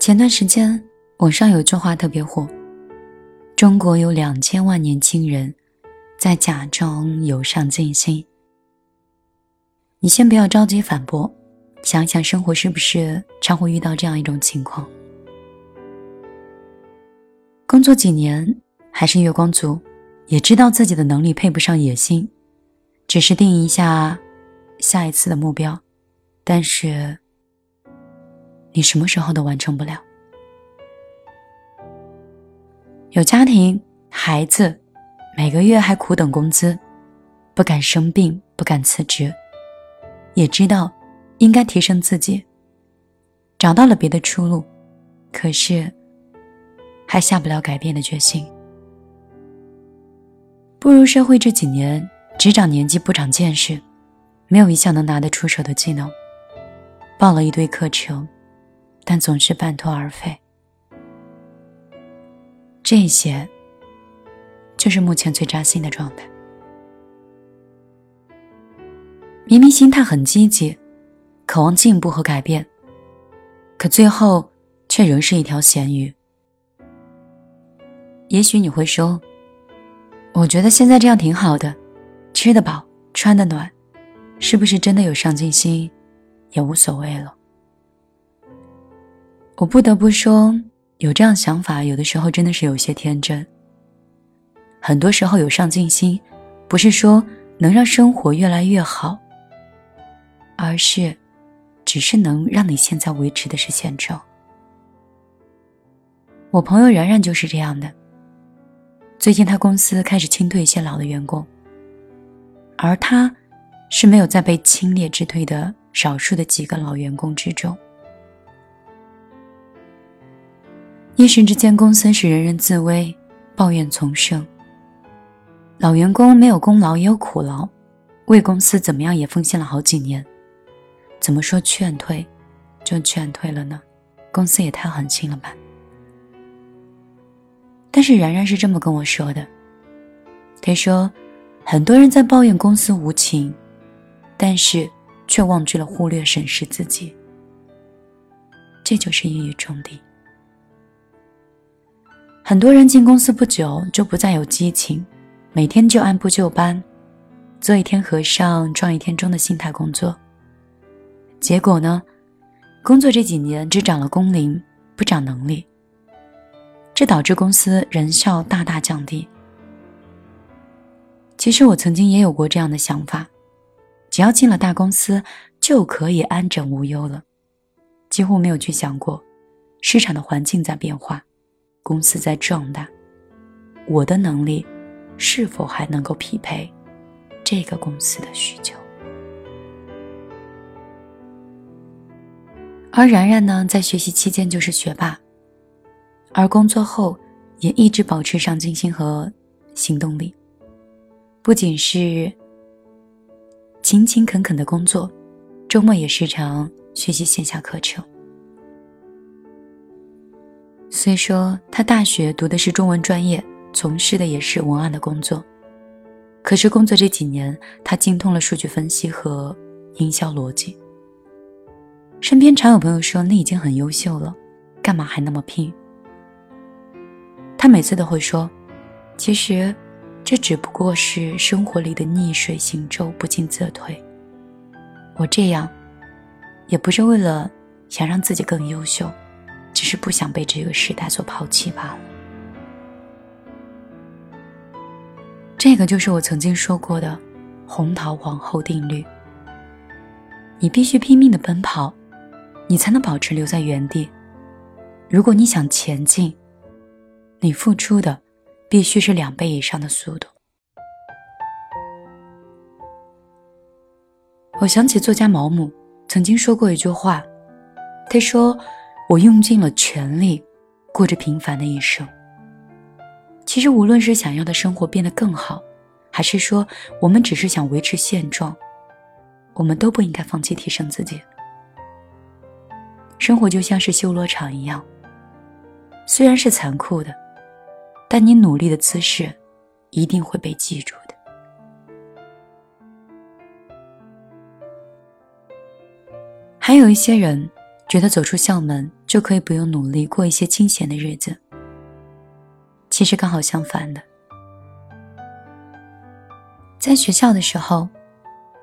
前段时间，网上有句话特别火：“中国有两千万年轻人在假装有上进心。”你先不要着急反驳，想想生活是不是常会遇到这样一种情况：工作几年还是月光族，也知道自己的能力配不上野心，只是定一下下一次的目标，但是。你什么时候都完成不了。有家庭、孩子，每个月还苦等工资，不敢生病，不敢辞职，也知道应该提升自己，找到了别的出路，可是还下不了改变的决心。步入社会这几年，只长年纪不长见识，没有一项能拿得出手的技能，报了一堆课程。但总是半途而废，这些就是目前最扎心的状态。明明心态很积极，渴望进步和改变，可最后却仍是一条咸鱼。也许你会说：“我觉得现在这样挺好的，吃得饱，穿得暖，是不是真的有上进心，也无所谓了。”我不得不说，有这样想法，有的时候真的是有些天真。很多时候有上进心，不是说能让生活越来越好，而是，只是能让你现在维持的是现状。我朋友然然就是这样的。最近他公司开始清退一些老的员工，而他，是没有在被清列之退的少数的几个老员工之中。一时之间，公司是人人自危，抱怨丛生。老员工没有功劳也有苦劳，为公司怎么样也奉献了好几年，怎么说劝退，就劝退了呢？公司也太狠心了吧！但是然然是这么跟我说的，他说，很多人在抱怨公司无情，但是却忘记了忽略审视自己，这就是一语中的。很多人进公司不久就不再有激情，每天就按部就班，做一天和尚撞一天钟的心态工作。结果呢，工作这几年只涨了工龄，不涨能力，这导致公司人效大大降低。其实我曾经也有过这样的想法，只要进了大公司就可以安枕无忧了，几乎没有去想过市场的环境在变化。公司在壮大，我的能力是否还能够匹配这个公司的需求？而然然呢，在学习期间就是学霸，而工作后也一直保持上进心和行动力，不仅是勤勤恳恳的工作，周末也时常学习线下课程。虽说他大学读的是中文专业，从事的也是文案的工作，可是工作这几年，他精通了数据分析和营销逻辑。身边常有朋友说：“你已经很优秀了，干嘛还那么拼？”他每次都会说：“其实，这只不过是生活里的逆水行舟，不进则退。我这样，也不是为了想让自己更优秀。”是不想被这个时代所抛弃罢了。这个就是我曾经说过的“红桃皇后定律”。你必须拼命的奔跑，你才能保持留在原地。如果你想前进，你付出的必须是两倍以上的速度。我想起作家毛姆曾经说过一句话，他说：“我用尽了全力，过着平凡的一生。”其实，无论是想要的生活变得更好，还是说我们只是想维持现状，我们都不应该放弃提升自己。生活就像是修罗场一样，虽然是残酷的，但你努力的姿势一定会被记住的。还有一些人觉得走出校门就可以不用努力过一些清闲的日子，其实刚好相反的。在学校的时候，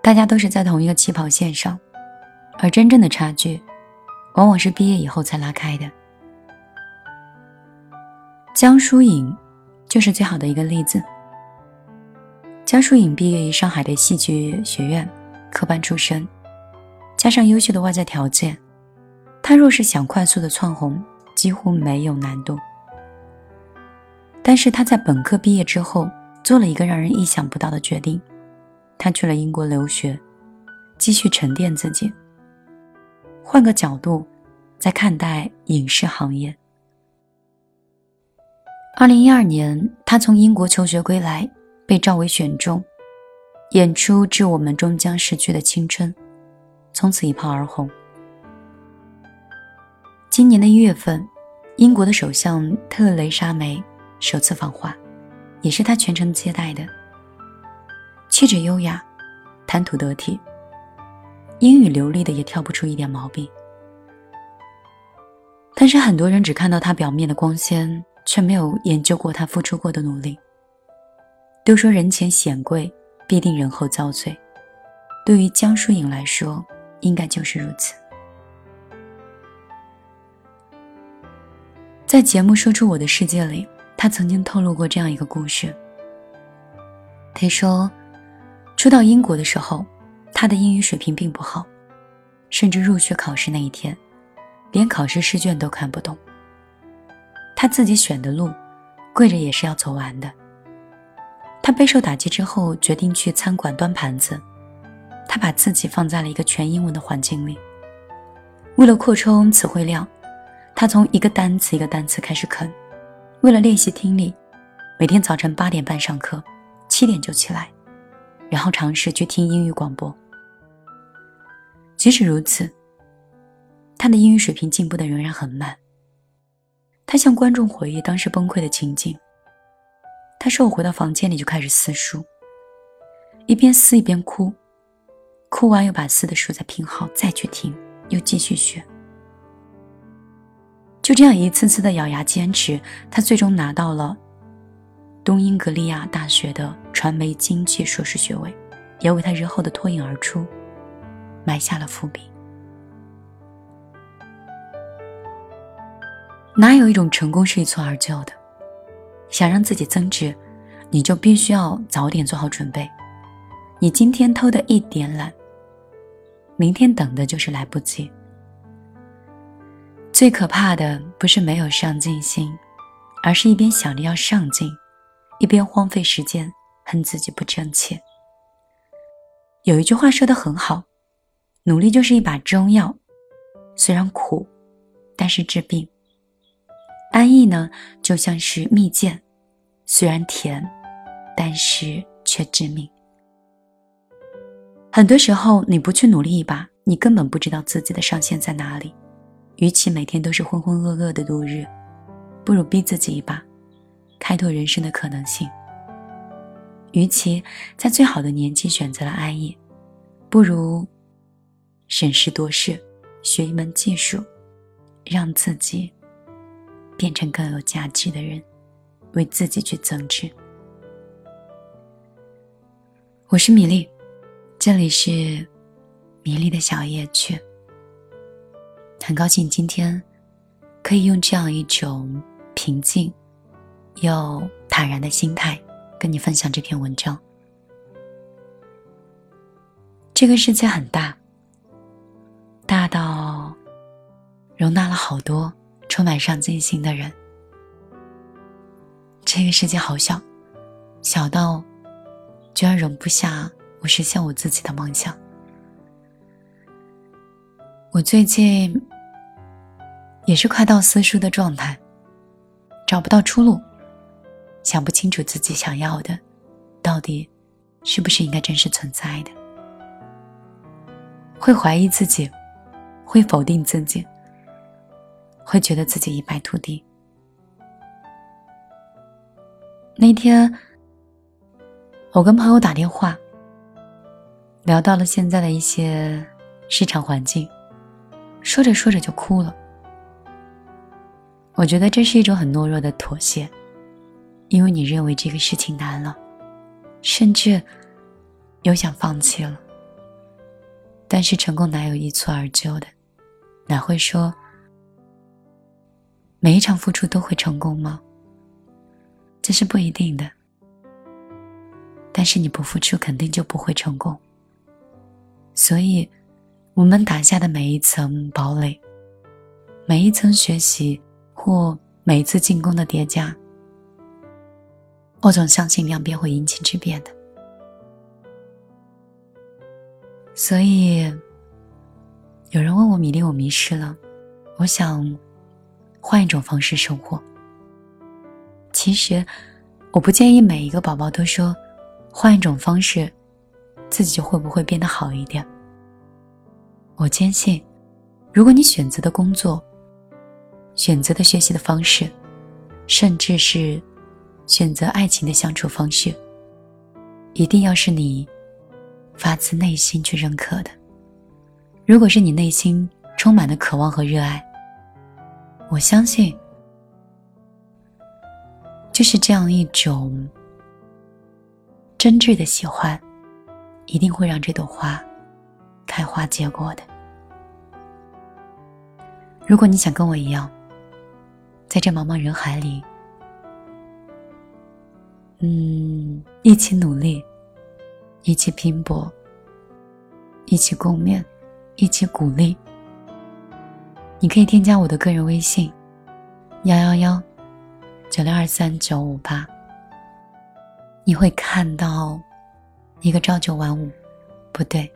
大家都是在同一个起跑线上，而真正的差距。往往是毕业以后才拉开的。江疏影就是最好的一个例子。江疏影毕业于上海的戏剧学院，科班出身，加上优秀的外在条件，他若是想快速的窜红，几乎没有难度。但是他在本科毕业之后，做了一个让人意想不到的决定，他去了英国留学，继续沉淀自己。换个角度，在看待影视行业。二零一二年，他从英国求学归来，被赵薇选中，演出《致我们终将逝去的青春》，从此一炮而红。今年的一月份，英国的首相特蕾莎梅首次访华，也是他全程接待的。气质优雅，谈吐得体。英语流利的也挑不出一点毛病，但是很多人只看到他表面的光鲜，却没有研究过他付出过的努力。都说人前显贵，必定人后遭罪，对于江疏影来说，应该就是如此。在节目《说出我的世界》里，他曾经透露过这样一个故事。他说，初到英国的时候。他的英语水平并不好，甚至入学考试那一天，连考试试卷都看不懂。他自己选的路，跪着也是要走完的。他备受打击之后，决定去餐馆端盘子。他把自己放在了一个全英文的环境里。为了扩充词汇量，他从一个单词一个单词开始啃。为了练习听力，每天早晨八点半上课，七点就起来，然后尝试去听英语广播。即使如此，他的英语水平进步的仍然很慢。他向观众回忆当时崩溃的情景。他说：“我回到房间里就开始撕书，一边撕一边哭，哭完又把撕的书再拼好，再去听，又继续学。就这样一次次的咬牙坚持，他最终拿到了东英格利亚大学的传媒经济硕士学位，也为他日后的脱颖而出。”埋下了伏笔。哪有一种成功是一蹴而就的？想让自己增值，你就必须要早点做好准备。你今天偷的一点懒，明天等的就是来不及。最可怕的不是没有上进心，而是一边想着要上进，一边荒废时间，恨自己不争气。有一句话说的很好。努力就是一把中药，虽然苦，但是治病；安逸呢，就像是蜜饯，虽然甜，但是却致命。很多时候，你不去努力一把，你根本不知道自己的上限在哪里。与其每天都是浑浑噩噩的度日，不如逼自己一把，开拓人生的可能性。与其在最好的年纪选择了安逸，不如。审时度势，学一门技术，让自己变成更有价值的人，为自己去增值。我是米粒，这里是米粒的小夜曲。很高兴今天可以用这样一种平静又坦然的心态跟你分享这篇文章。这个世界很大。大到容纳了好多充满上进心的人。这个世界好小，小到居然容不下我实现我自己的梦想。我最近也是快到私塾的状态，找不到出路，想不清楚自己想要的到底是不是应该真实存在的，会怀疑自己，会否定自己，会觉得自己一败涂地。那天，我跟朋友打电话，聊到了现在的一些市场环境，说着说着就哭了。我觉得这是一种很懦弱的妥协，因为你认为这个事情难了，甚至有想放弃了。但是成功哪有一蹴而就的？哪会说每一场付出都会成功吗？这是不一定的，但是你不付出，肯定就不会成功。所以，我们打下的每一层堡垒，每一层学习或每一次进攻的叠加，我总相信量变会引起质变的。所以，有人问我米粒，我迷失了，我想换一种方式生活。其实，我不建议每一个宝宝都说，换一种方式，自己就会不会变得好一点。我坚信，如果你选择的工作、选择的学习的方式，甚至是选择爱情的相处方式，一定要是你发自内心去认可的。如果是你内心充满了渴望和热爱，我相信。就是这样一种真挚的喜欢，一定会让这朵花开花结果的。如果你想跟我一样，在这茫茫人海里，嗯，一起努力，一起拼搏，一起共勉，一起鼓励，你可以添加我的个人微信：幺幺幺。九六二三九五八，你会看到一个朝九晚五，不对，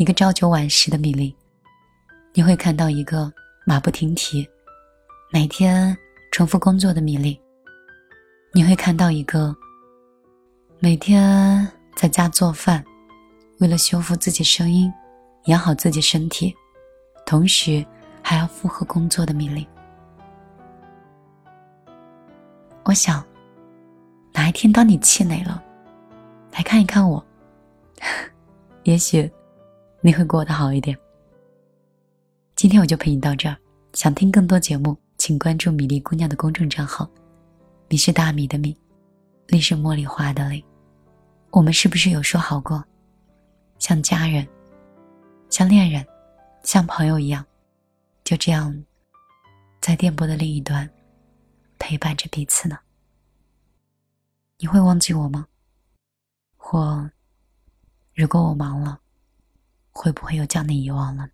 一个朝九晚十的米粒。你会看到一个马不停蹄，每天重复工作的米粒。你会看到一个每天在家做饭，为了修复自己声音，养好自己身体，同时还要负荷工作的米粒。我想，哪一天当你气馁了，来看一看我，也许你会过得好一点。今天我就陪你到这儿。想听更多节目，请关注米粒姑娘的公众账号。米是大米的米，粒是茉莉花的粒。我们是不是有说好过，像家人、像恋人、像朋友一样，就这样，在电波的另一端。陪伴着彼此呢，你会忘记我吗？或如果我忙了，会不会又将你遗忘了？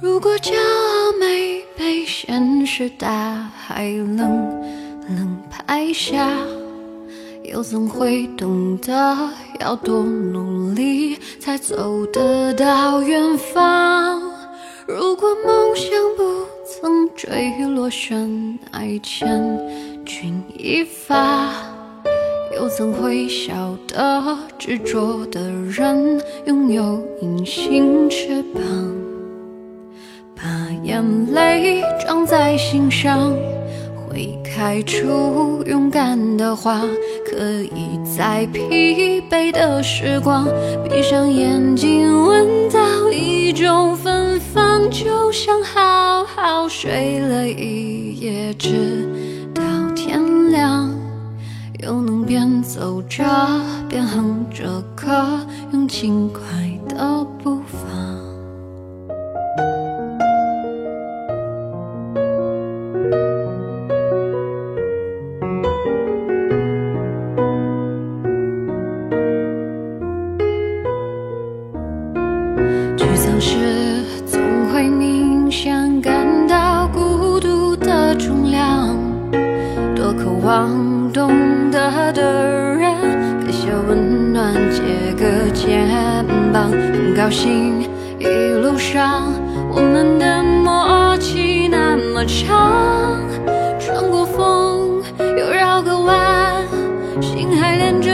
如果骄傲没被现实大海冷。冷拍下，又怎会懂得要多努力里才走得到远方？如果梦想不曾坠落悬崖千钧一发，又怎会晓得执着的人拥有隐形翅膀？把眼泪装在心上。会开出勇敢的花，可以在疲惫的时光，闭上眼睛闻到一种芬芳，就像好好睡了一夜，直到天亮，又能边走着边哼着歌，用轻快的步穿过风又绕个弯，心还连着，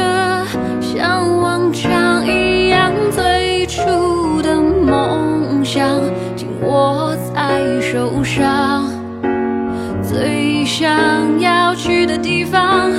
像往常一样，最初的梦想紧握在手上，最想要去的地方，